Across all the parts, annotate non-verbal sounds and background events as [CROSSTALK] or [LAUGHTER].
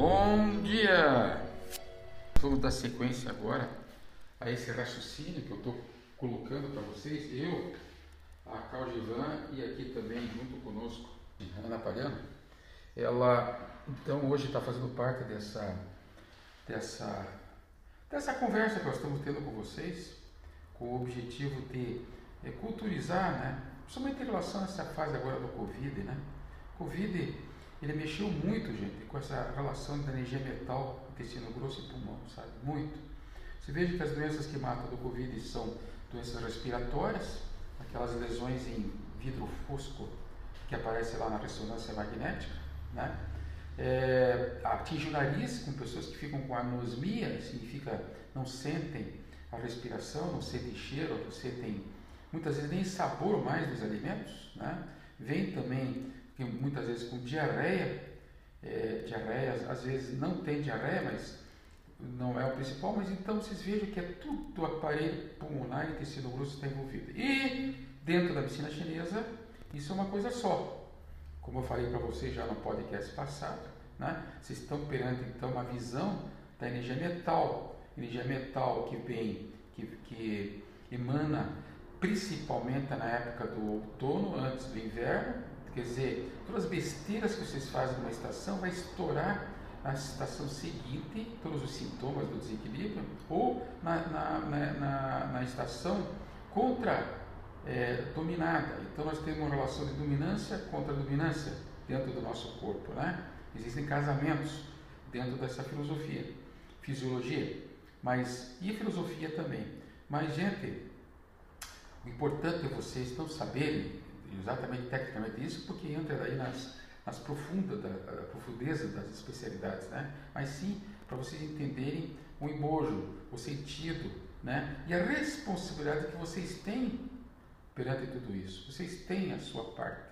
Bom dia! Vamos dar sequência agora a esse raciocínio que eu estou colocando para vocês. Eu, a Caldivan e aqui também junto conosco Ana Pagano. Ela, então, hoje está fazendo parte dessa, dessa, dessa conversa que nós estamos tendo com vocês, com o objetivo de é, culturizar, né? principalmente em relação a essa fase agora do Covid. Né? Covid ele mexeu muito, gente, com essa relação da energia metal, intestino grosso e pulmão, sabe? Muito. Você veja que as doenças que matam do Covid são doenças respiratórias, aquelas lesões em vidro fosco que aparece lá na ressonância magnética, né? É, atinge o nariz com pessoas que ficam com anosmia, significa não sentem a respiração, não sentem cheiro, não sentem muitas vezes nem sabor mais dos alimentos, né? Vem também que muitas vezes com diarreia, é, diarreia, às vezes não tem diarreia, mas não é o principal, mas então vocês vejam que é tudo aparelho pulmonar e intestino grosso está envolvido. E dentro da medicina chinesa, isso é uma coisa só. Como eu falei para vocês já no podcast passado, né? vocês estão perante então uma visão da energia metal, energia metal que vem, que, que emana principalmente na época do outono, antes do inverno, Quer dizer, todas as besteiras que vocês fazem numa estação vai estourar na estação seguinte, todos os sintomas do desequilíbrio, ou na, na, na, na estação contra é, dominada. Então nós temos uma relação de dominância contra dominância dentro do nosso corpo. Né? Existem casamentos dentro dessa filosofia, fisiologia, mas e filosofia também. Mas, gente, o importante é vocês não saberem exatamente tecnicamente isso, porque entra aí nas, nas profundas, da, da profundeza das especialidades, né? Mas sim para vocês entenderem o embojo, o sentido, né? E a responsabilidade que vocês têm perante tudo isso. Vocês têm a sua parte.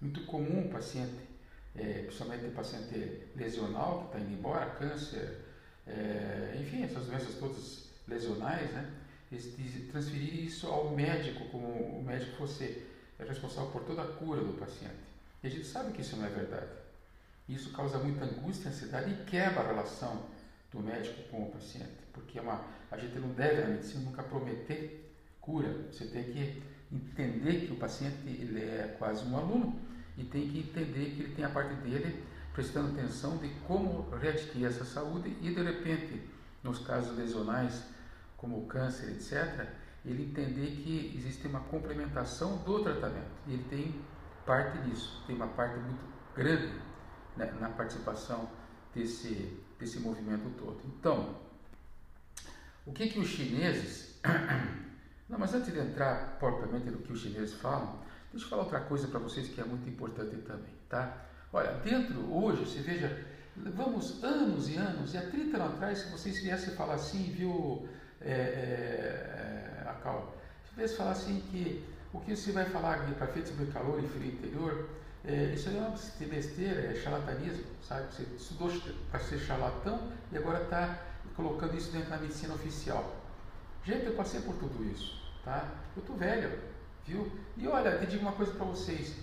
Muito comum o paciente, é, principalmente o paciente lesional que está indo embora, câncer, é, enfim, essas doenças todas lesionais, né? transferir isso ao médico, como o médico fosse é responsável por toda a cura do paciente. E a gente sabe que isso não é verdade. Isso causa muita angústia, ansiedade e quebra a relação do médico com o paciente, porque é uma, a gente não deve na medicina nunca prometer cura. Você tem que entender que o paciente ele é quase um aluno e tem que entender que ele tem a parte dele prestando atenção de como readquirir essa saúde e de repente, nos casos lesionais como câncer, etc., ele entender que existe uma complementação do tratamento. Ele tem parte disso, tem uma parte muito grande né, na participação desse, desse movimento todo. Então, o que que os chineses... [COUGHS] Não, mas antes de entrar propriamente no que os chineses falam, deixa eu falar outra coisa para vocês que é muito importante também, tá? Olha, dentro, hoje, você veja, vamos anos e anos, e há 30 anos atrás, se vocês viessem falar assim, viu, é, é, Cacau. Às vezes falar assim que o que você vai falar para frente sobre calor e frio interior, é, isso aí é uma besteira, é charlatanismo, sabe? Você estudou para ser charlatão e agora está colocando isso dentro da medicina oficial. Gente, eu passei por tudo isso, tá? Eu tô velho, viu? E olha, eu digo uma coisa para vocês.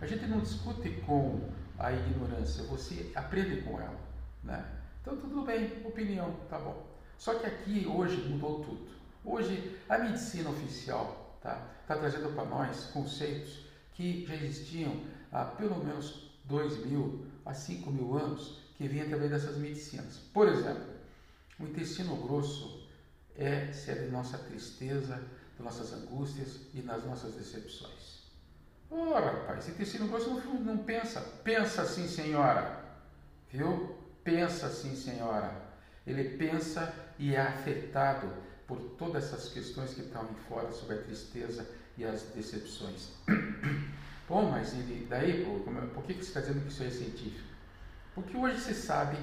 A gente não discute com a ignorância, você aprende com ela, né? Então tudo bem, opinião, tá bom. Só que aqui hoje mudou tudo. Hoje, a medicina oficial está tá trazendo para nós conceitos que já existiam há pelo menos 2 mil a 5 mil anos, que vinham através dessas medicinas. Por exemplo, o intestino grosso é ser de nossa tristeza, de nossas angústias e das nossas decepções. Ora, rapaz, esse intestino grosso não, não pensa. Pensa sim, senhora. Viu? Pensa sim, senhora. Ele pensa e é afetado por todas essas questões que estão em fora sobre a tristeza e as decepções. [COUGHS] Bom, mas ele, daí, por, é, por que você está dizendo que isso é científico? Porque hoje você sabe,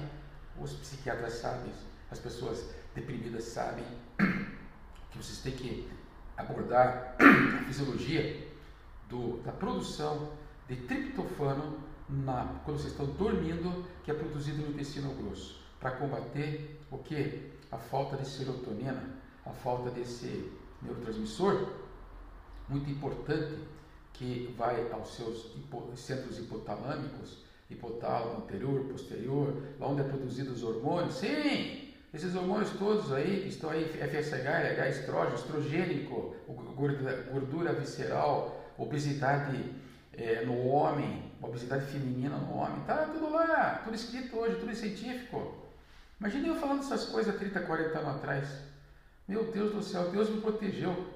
os psiquiatras sabem, as pessoas deprimidas sabem [COUGHS] que vocês têm que abordar [COUGHS] a fisiologia do, da produção de triptofano na, quando vocês estão dormindo, que é produzido no intestino grosso, para combater o que? A falta de serotonina, a falta desse neurotransmissor muito importante que vai aos seus hipo, centros hipotalâmicos hipotálamo anterior, posterior, lá onde é produzido os hormônios. Sim, esses hormônios todos aí, que estão aí, FSH, LH, estrógeno, estrogênico, gordura, visceral, obesidade é, no homem, obesidade feminina no homem, tá tudo lá, tudo escrito hoje, tudo científico. Imagina eu falando essas coisas 30, 40 anos atrás. Meu Deus do céu, Deus me protegeu.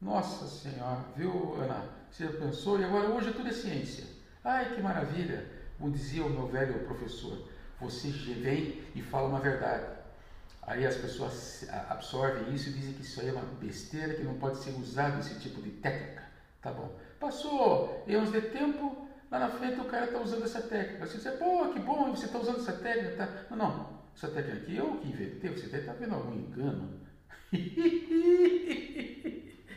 Nossa Senhora, viu, Ana? Você já pensou? E agora hoje tudo é ciência. Ai, que maravilha! Como dizia o meu velho professor, você vem e fala uma verdade. Aí as pessoas absorvem isso e dizem que isso aí é uma besteira, que não pode ser usado esse tipo de técnica. Tá bom. Passou anos de tempo, lá na frente o cara está usando essa técnica. Você diz, pô, que bom, você está usando essa técnica. Tá? Não, não, essa técnica aqui eu que inventei, você deve estar tá vendo algum engano. [LAUGHS]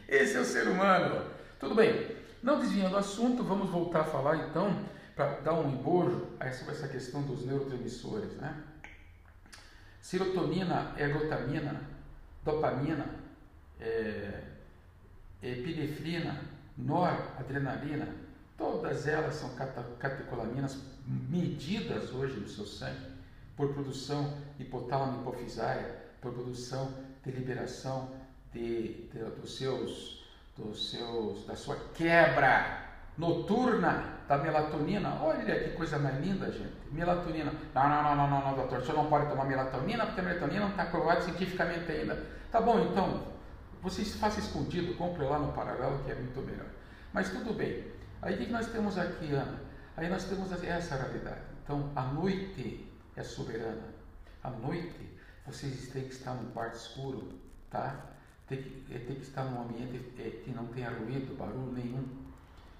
Esse é o ser humano. Tudo bem, não desviando do assunto, vamos voltar a falar então, para dar um embojo sobre essa questão dos neurotransmissores, né? Serotonina, ergotamina, dopamina, é, epinefrina, noradrenalina, todas elas são catecolaminas medidas hoje no seu sangue por produção hipotálamo hipofisária, por produção de liberação de, de, dos seus, dos seus, da sua quebra noturna da melatonina. Olha que coisa mais linda, gente. Melatonina. Não, não, não, não, não, não doutor. O senhor não pode tomar melatonina porque a melatonina não está provada cientificamente ainda. Tá bom, então, você faça escondido, compre lá no paralelo que é muito melhor. Mas tudo bem. Aí o que nós temos aqui, Ana? Aí nós temos essa realidade. Então, a noite é soberana. À noite, vocês têm que estar num quarto escuro, tá? Tem que, é, tem que estar num ambiente é, que não tenha ruído, barulho nenhum.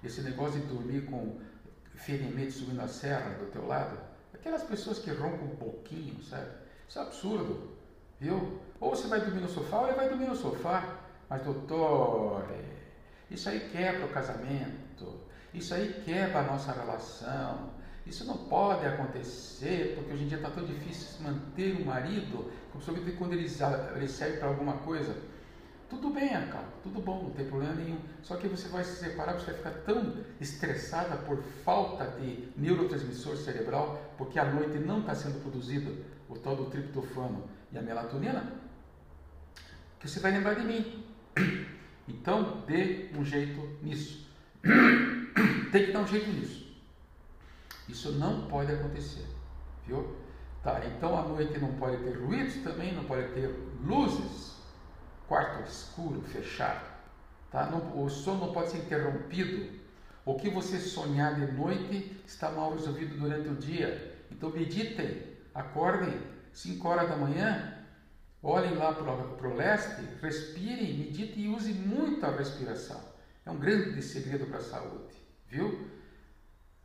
Esse negócio de dormir com ferimento subindo a serra do teu lado, aquelas pessoas que roncam um pouquinho, sabe? Isso é absurdo, viu? Ou você vai dormir no sofá ou ele vai dormir no sofá. Mas, doutor, é, isso aí quebra o casamento, isso aí quebra a nossa relação, isso não pode acontecer, porque hoje em dia está tão difícil manter o marido, principalmente quando ele, ele serve para alguma coisa. Tudo bem, Acá, tudo bom, não tem problema nenhum. Só que você vai se separar, você vai ficar tão estressada por falta de neurotransmissor cerebral, porque à noite não está sendo produzido o tal do triptofano e a melatonina, que você vai lembrar de mim. Então, dê um jeito nisso. tem que dar um jeito nisso. Isso não pode acontecer, viu? Tá, então à noite não pode ter ruídos também, não pode ter luzes, quarto escuro, fechado, tá? Não, o sono não pode ser interrompido. O que você sonhar de noite está mal resolvido durante o dia. Então meditem, acordem 5 horas da manhã, olhem lá para o leste, respirem, meditem e usem muito a respiração. É um grande segredo para a saúde, viu?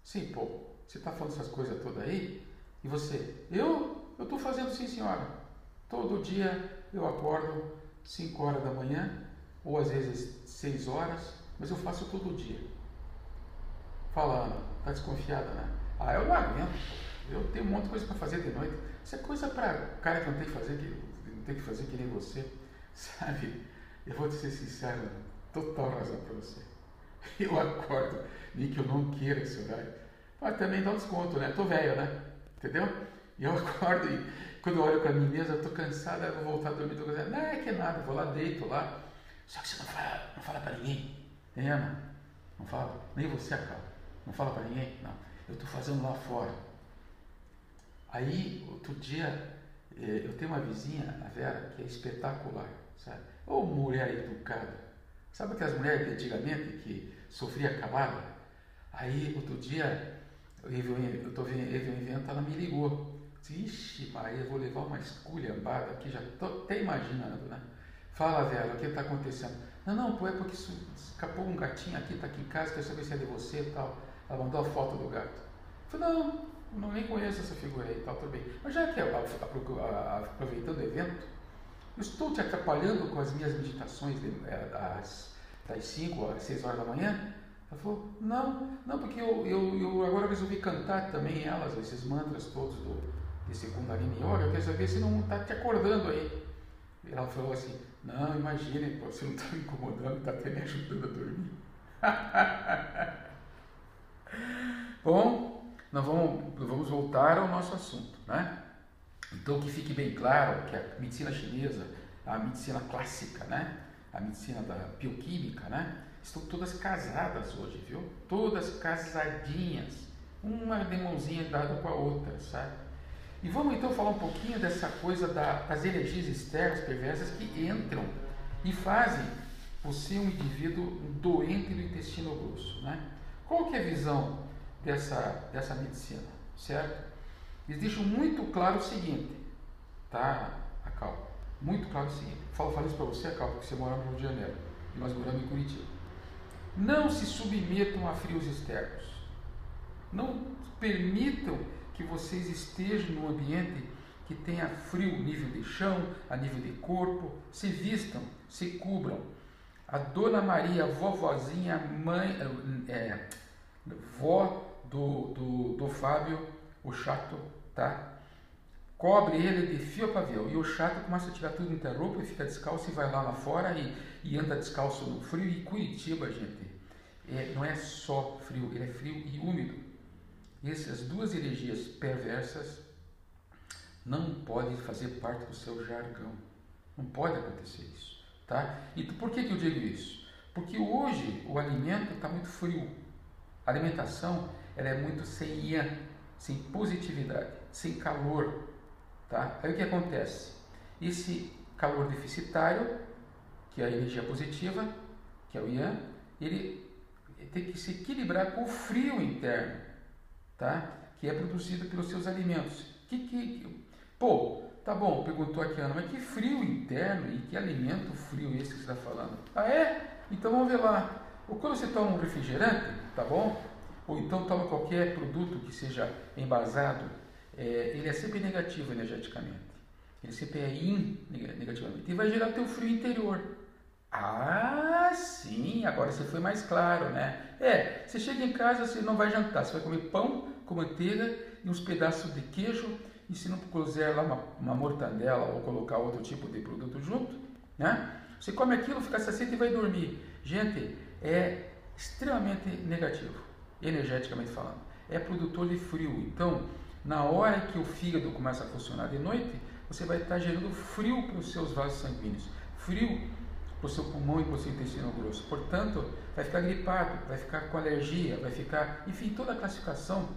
Sim, pô, você está falando essas coisas todas aí? E você? Eu? Eu estou fazendo sim, senhora. Todo dia eu acordo 5 horas da manhã, ou às vezes 6 horas, mas eu faço todo dia. Fala, Ana, tá desconfiada, né? Ah, eu não aguento. Eu tenho um monte de coisa para fazer de noite. Isso é coisa para cara que não tem que fazer, que não tem que fazer que nem você. [LAUGHS] Sabe? Eu vou te ser sincero, total razão para você. Eu acordo, nem que eu não queira esse horário mas também dá um desconto, né? Tô velho, né? Entendeu? E eu [LAUGHS] acordo e quando eu olho para mim mesmo, eu tô cansado, eu vou voltar a dormir, tô cansado. Não, é que nada, vou lá, deito lá. Só que você não fala, não fala para ninguém. É, Ana? Não fala? Nem você acaba. Não fala para ninguém? Não. Eu tô fazendo lá fora. Aí, outro dia, eh, eu tenho uma vizinha, a Vera, que é espetacular, sabe? Ou mulher educada. Sabe aquelas mulheres de antigamente que sofria acabada? Aí, outro dia, eu estou vendo evento, ela me ligou. Ixi, Maria, eu vou levar uma esculhambada aqui, já estou até imaginando, né? Fala, velho, o que está acontecendo? Não, não, pô, é porque escapou um gatinho aqui, está aqui em casa, quer saber se é de você e tal. Ela mandou a foto do gato. Eu falei, não, não nem conheço essa figura aí e tal, tudo bem. Mas já que aproveitando o evento, eu estou te atrapalhando com as minhas meditações das, das 5 às 6 horas da manhã? Ela falou, não, não, porque eu, eu, eu agora resolvi cantar também elas, esses mantras todos do, desse Kundalini Yoga, eu quero saber se não está te acordando aí. E ela falou assim, não, imagine, você não está me incomodando, está até me ajudando a dormir. [LAUGHS] Bom, nós vamos, vamos voltar ao nosso assunto, né? Então que fique bem claro que a medicina chinesa, a medicina clássica, né? A medicina da bioquímica, né? Estão todas casadas hoje, viu? Todas casadinhas, uma de mãozinha dada com a outra, sabe? E vamos então falar um pouquinho dessa coisa da, das energias externas perversas que entram e fazem você um indivíduo doente do intestino grosso, né? Qual que é a visão dessa, dessa medicina, certo? Eles deixam muito claro o seguinte, tá, Acal? Muito claro o seguinte. Falo, falo isso para você, Acal, porque você mora no Rio de Janeiro e nós moramos em Curitiba. Não se submetam a frios externos. Não permitam que vocês estejam num ambiente que tenha frio nível de chão, a nível de corpo. Se vistam, se cubram. A Dona Maria, vovozinha, mãe, é, vó do, do, do Fábio, o chato, tá? Cobre ele de fio a pavio. E o chato começa a tirar tudo em roupa e fica descalço e vai lá, lá fora e, e anda descalço no frio. E Curitiba, gente, é, não é só frio, ele é frio e úmido. Essas duas energias perversas não podem fazer parte do seu jargão. Não pode acontecer isso. Tá? E por que, que eu digo isso? Porque hoje o alimento está muito frio. A alimentação ela é muito sem yan, sem positividade, sem calor. Tá? Aí o que acontece? Esse calor deficitário, que é a energia positiva, que é o yan, ele tem que se equilibrar com o frio interno, tá? que é produzido pelos seus alimentos. Que, que, pô, tá bom, perguntou aqui Ana, mas que frio interno e que alimento frio esse que você está falando? Ah, é? Então vamos ver lá. Ou quando você toma um refrigerante, tá bom? Ou então toma qualquer produto que seja embasado, é, ele é sempre negativo energeticamente. Ele sempre é in negativamente. E vai gerar teu frio interior. Ah, sim, agora você foi mais claro, né? É, você chega em casa, você não vai jantar, você vai comer pão com manteiga e uns pedaços de queijo, e se não puser lá uma, uma mortandela ou colocar outro tipo de produto junto, né? Você come aquilo, fica saciado e vai dormir. Gente, é extremamente negativo, energeticamente falando. É produtor de frio. Então, na hora que o fígado começa a funcionar de noite, você vai estar gerando frio para os seus vasos sanguíneos. Frio para o seu pulmão e para o seu intestino grosso. Portanto, vai ficar gripado, vai ficar com alergia, vai ficar, enfim, toda a classificação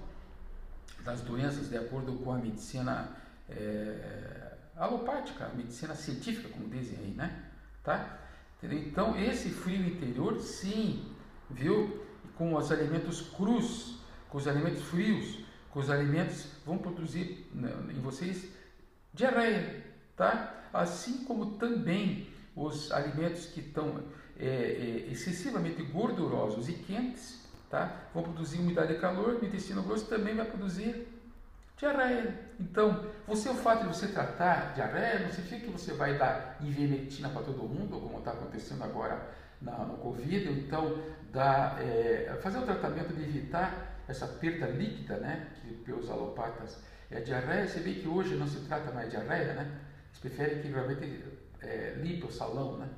das doenças de acordo com a medicina é, alopática, a medicina científica, como dizem aí, né? Tá? Então, esse frio interior, sim, viu? Com os alimentos crus, com os alimentos frios, os alimentos, vão produzir né, em vocês diarreia, tá? Assim como também os alimentos que estão é, é, excessivamente gordurosos e quentes, tá? Vão produzir umidade e calor, o intestino grosso também vai produzir diarreia. Então, você o fato de você tratar diarreia não significa que você vai dar ivermectina para todo mundo, como está acontecendo agora na, no Covid, então dar, é, fazer o tratamento de evitar essa perda líquida, né, que pelos alopatas é diarreia, você vê que hoje não se trata mais de diarreia, né? Eles preferem que realmente é, limpe o salão, né?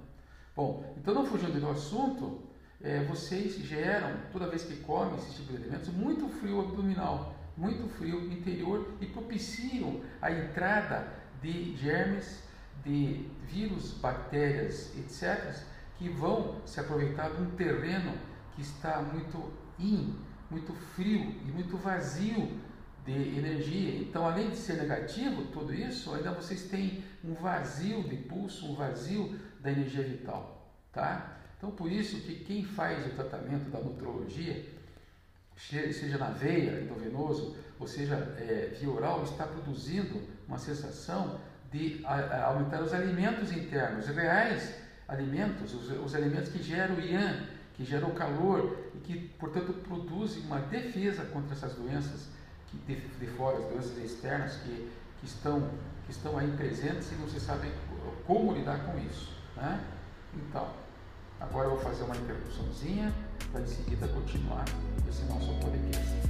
Bom, então não fugindo do assunto, é, vocês geram, toda vez que comem esse tipo de alimentos, muito frio abdominal, muito frio interior e propiciam a entrada de germes, de vírus, bactérias, etc., que vão se aproveitar de um terreno que está muito in, muito frio e muito vazio de energia. Então, além de ser negativo, tudo isso, ainda vocês têm um vazio de pulso, um vazio da energia vital, tá? Então, por isso que quem faz o tratamento da nutrologia, seja na veia, endovenoso, ou seja, é, via oral, está produzindo uma sensação de aumentar os alimentos internos, reais alimentos, os, os alimentos que geram o yang, que geram calor e que, portanto, produzem uma defesa contra essas doenças que de, de fora, as doenças externas que, que, estão, que estão aí presentes e não se sabe como lidar com isso. Né? Então, agora eu vou fazer uma interrupçãozinha para em seguida continuar esse nosso podcast.